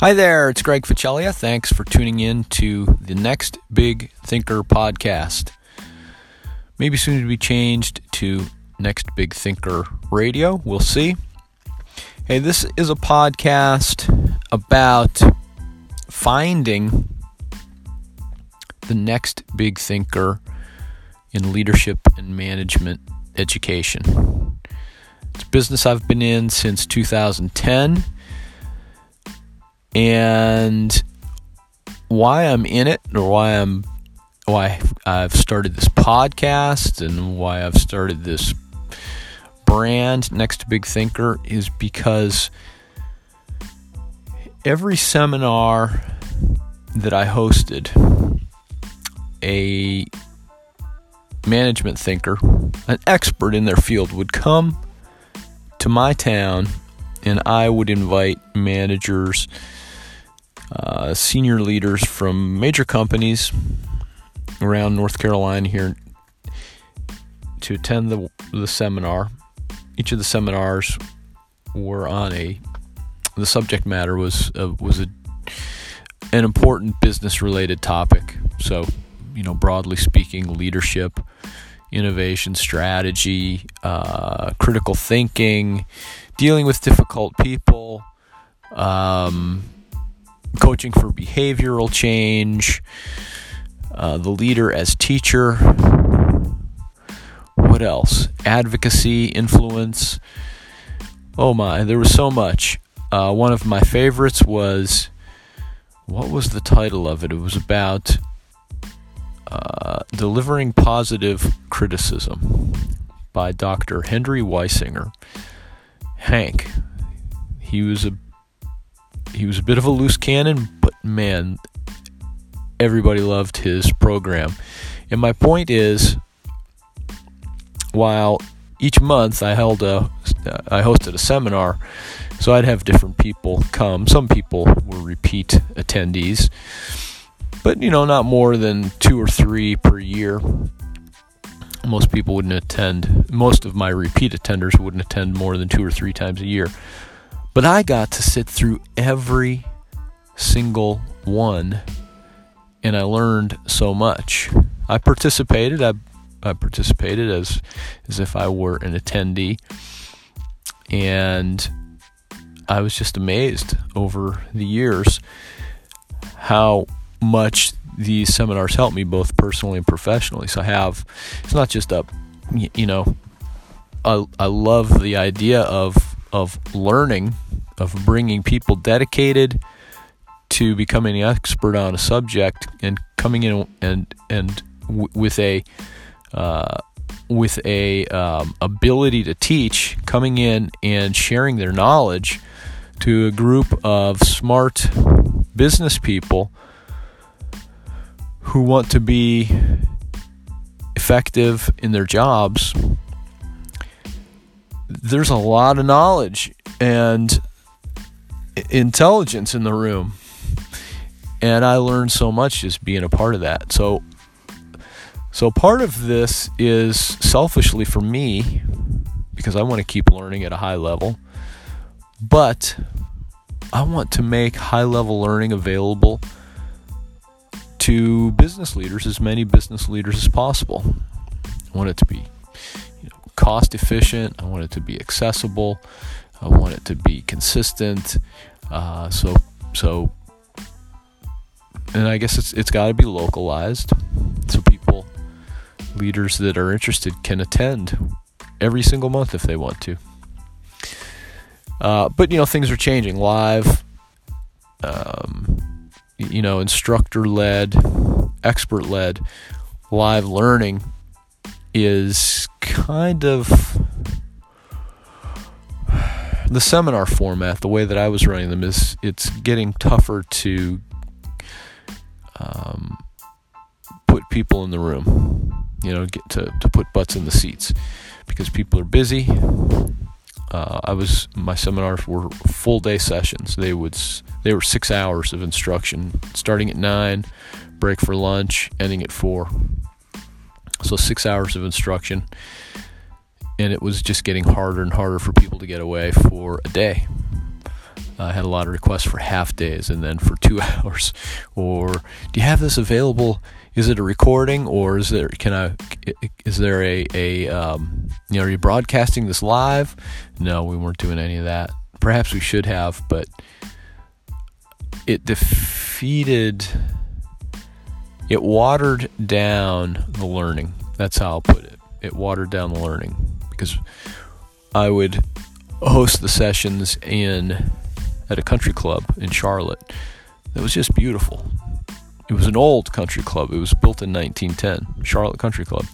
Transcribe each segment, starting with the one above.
Hi there, it's Greg Ficelia. Thanks for tuning in to the Next Big Thinker podcast. Maybe soon to be changed to Next Big Thinker Radio. We'll see. Hey, this is a podcast about finding the next big thinker in leadership and management education. It's a business I've been in since 2010 and why I'm in it or why I'm why I've started this podcast and why I've started this brand next to big thinker is because every seminar that I hosted a management thinker an expert in their field would come to my town and I would invite managers uh, senior leaders from major companies around North Carolina here to attend the, the seminar. Each of the seminars were on a the subject matter was uh, was a an important business related topic. So, you know, broadly speaking, leadership, innovation, strategy, uh, critical thinking, dealing with difficult people, um, coaching for behavioral change, uh, the leader as teacher. What else? Advocacy, influence. Oh my, there was so much. Uh, one of my favorites was what was the title of it? It was about uh, delivering positive criticism by Dr. Henry Weisinger. Hank, he was a he was a bit of a loose cannon, but man, everybody loved his program. And my point is, while each month I held a, I hosted a seminar, so I'd have different people come. Some people were repeat attendees, but you know, not more than two or three per year. Most people wouldn't attend. Most of my repeat attenders wouldn't attend more than two or three times a year. But I got to sit through every single one and I learned so much. I participated. I, I participated as as if I were an attendee, and I was just amazed over the years how much these seminars helped me both personally and professionally. So I have it's not just a you know I I love the idea of of learning of bringing people dedicated to becoming an expert on a subject and coming in and and w- with a uh, with a um, ability to teach, coming in and sharing their knowledge to a group of smart business people who want to be effective in their jobs. There's a lot of knowledge and intelligence in the room. And I learned so much just being a part of that. So so part of this is selfishly for me because I want to keep learning at a high level. But I want to make high level learning available to business leaders, as many business leaders as possible. I want it to be you know, cost efficient. I want it to be accessible. I want it to be consistent. Uh, so, so, and I guess it's it's got to be localized, so people, leaders that are interested, can attend every single month if they want to. Uh, but you know, things are changing. Live, um, you know, instructor led, expert led, live learning is kind of the seminar format, the way that I was running them, is it's getting tougher to um, put people in the room. You know, get to to put butts in the seats because people are busy. Uh, I was my seminars were full day sessions. They would they were six hours of instruction, starting at nine, break for lunch, ending at four. So six hours of instruction and it was just getting harder and harder for people to get away for a day. I had a lot of requests for half days and then for two hours. Or do you have this available? Is it a recording or is there can I is there a a um, you know are you broadcasting this live? No, we weren't doing any of that. Perhaps we should have, but it defeated it watered down the learning. That's how I'll put it. It watered down the learning because I would host the sessions in at a country club in Charlotte. That was just beautiful. It was an old country club. It was built in 1910, Charlotte Country Club.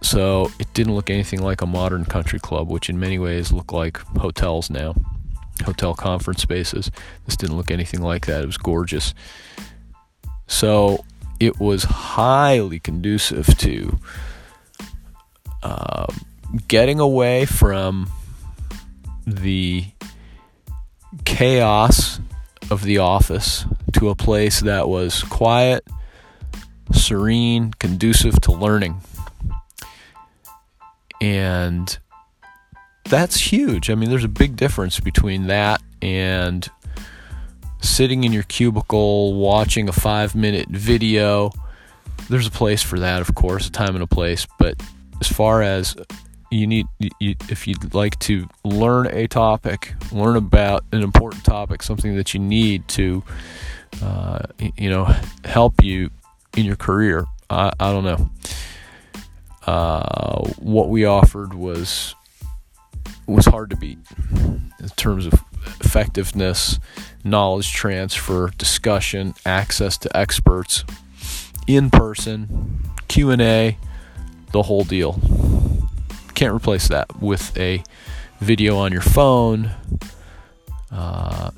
So it didn't look anything like a modern country club, which in many ways look like hotels now, hotel conference spaces. This didn't look anything like that. It was gorgeous. So it was highly conducive to uh, getting away from the chaos of the office to a place that was quiet, serene, conducive to learning. And that's huge. I mean, there's a big difference between that and sitting in your cubicle watching a five minute video. There's a place for that, of course, a time and a place. But as far as you need, you, if you'd like to learn a topic, learn about an important topic, something that you need to, uh, you know, help you in your career. I, I don't know. Uh, what we offered was was hard to beat in terms of effectiveness, knowledge transfer, discussion, access to experts, in person, Q&A, the whole deal. Can't replace that with a video on your phone. Uh,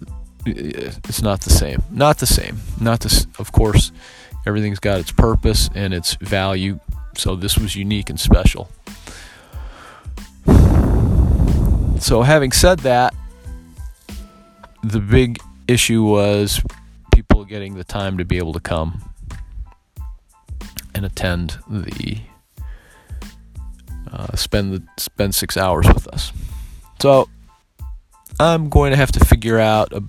it's not the same. Not the same. Not this. Of course, everything's got its purpose and its value. So this was unique and special. So having said that, the big issue was people getting the time to be able to come and attend the uh, spend the spend six hours with us. So I'm going to have to figure out a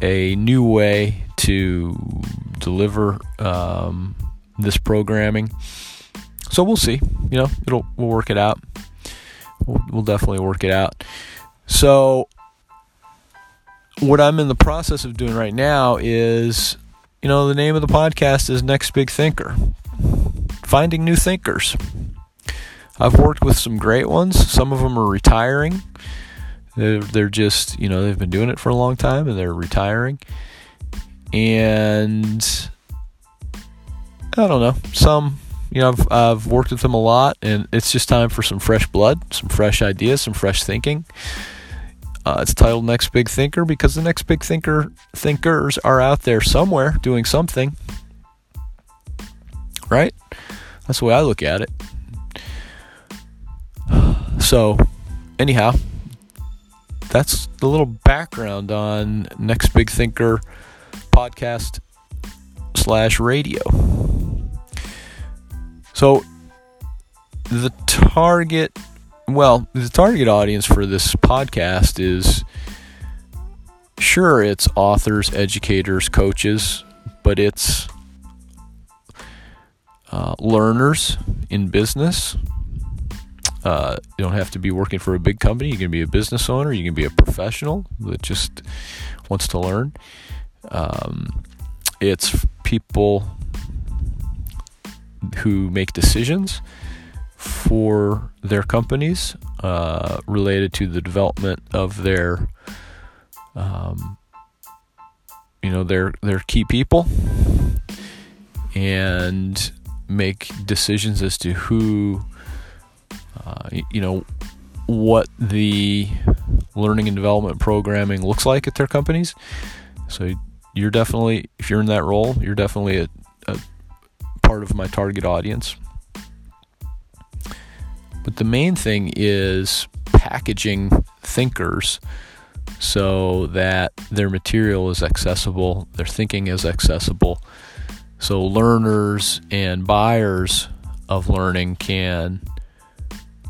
a new way to deliver um, this programming. So we'll see. You know, it'll we'll work it out. We'll, we'll definitely work it out. So what I'm in the process of doing right now is, you know, the name of the podcast is Next Big Thinker. Finding new thinkers. I've worked with some great ones. Some of them are retiring. They're, they're just, you know, they've been doing it for a long time and they're retiring. And I don't know. Some, you know, I've, I've worked with them a lot and it's just time for some fresh blood, some fresh ideas, some fresh thinking. Uh, it's titled Next Big Thinker because the next big thinker thinkers are out there somewhere doing something. Right? That's the way I look at it. So, anyhow, that's the little background on Next Big Thinker podcast slash radio. So, the target well, the target audience for this podcast is sure it's authors, educators, coaches, but it's uh, learners in business. Uh, you don't have to be working for a big company. You can be a business owner. You can be a professional that just wants to learn. Um, it's people who make decisions for their companies uh, related to the development of their um, you know their their key people and make decisions as to who uh, you know what the learning and development programming looks like at their companies so you're definitely if you're in that role you're definitely a, a part of my target audience but the main thing is packaging thinkers so that their material is accessible, their thinking is accessible. So learners and buyers of learning can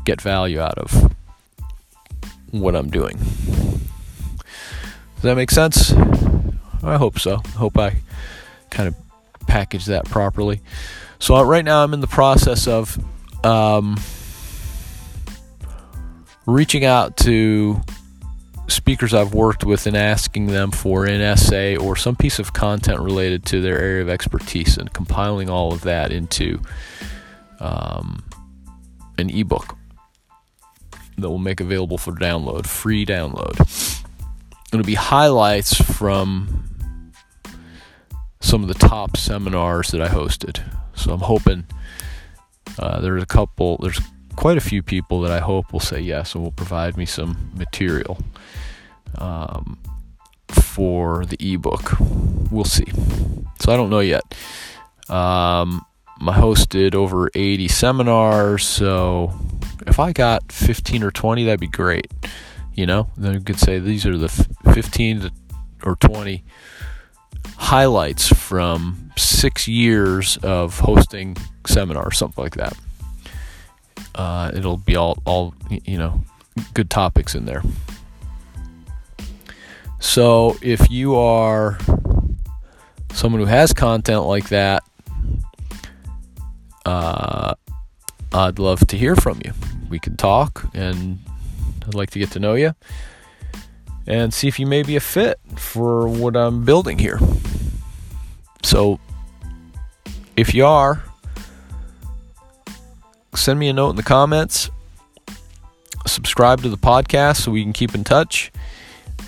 get value out of what I'm doing. Does that make sense? I hope so. I hope I kind of package that properly. So uh, right now I'm in the process of um, reaching out to speakers I've worked with and asking them for an essay or some piece of content related to their area of expertise and compiling all of that into um, an ebook that we'll make available for download, free download. It'll be highlights from some of the top seminars that I hosted. So I'm hoping uh, there's a couple, there's quite a few people that I hope will say yes and will provide me some material um, for the ebook. We'll see. So I don't know yet. Um, I hosted over 80 seminars, so if I got 15 or 20, that'd be great. You know, then you could say these are the 15 or 20 highlights from six years of hosting seminars, something like that. Uh, it'll be all, all you know, good topics in there. So if you are someone who has content like that, uh, I'd love to hear from you. We can talk, and I'd like to get to know you and see if you may be a fit for what I'm building here. So, if you are, send me a note in the comments. Subscribe to the podcast so we can keep in touch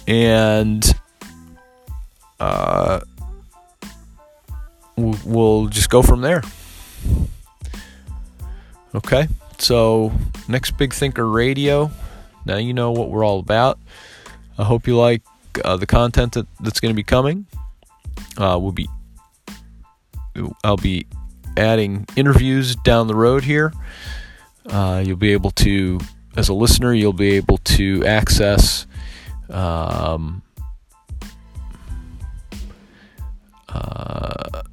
and uh, we'll, we'll just go from there. Okay, so next Big Thinker Radio. Now you know what we're all about. I hope you like uh, the content that, that's going to be coming. Uh, we'll be I'll be adding interviews down the road here. Uh, you'll be able to, as a listener, you'll be able to access um, uh,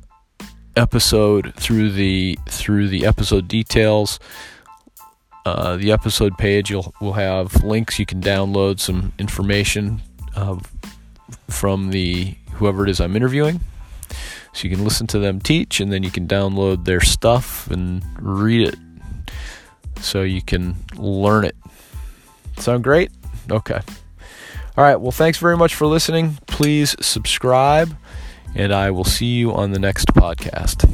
episode through the through the episode details. Uh, the episode page you'll will have links. You can download some information uh, from the whoever it is I'm interviewing. So you can listen to them teach, and then you can download their stuff and read it, so you can learn it. Sound great? Okay. All right. Well, thanks very much for listening. Please subscribe, and I will see you on the next podcast.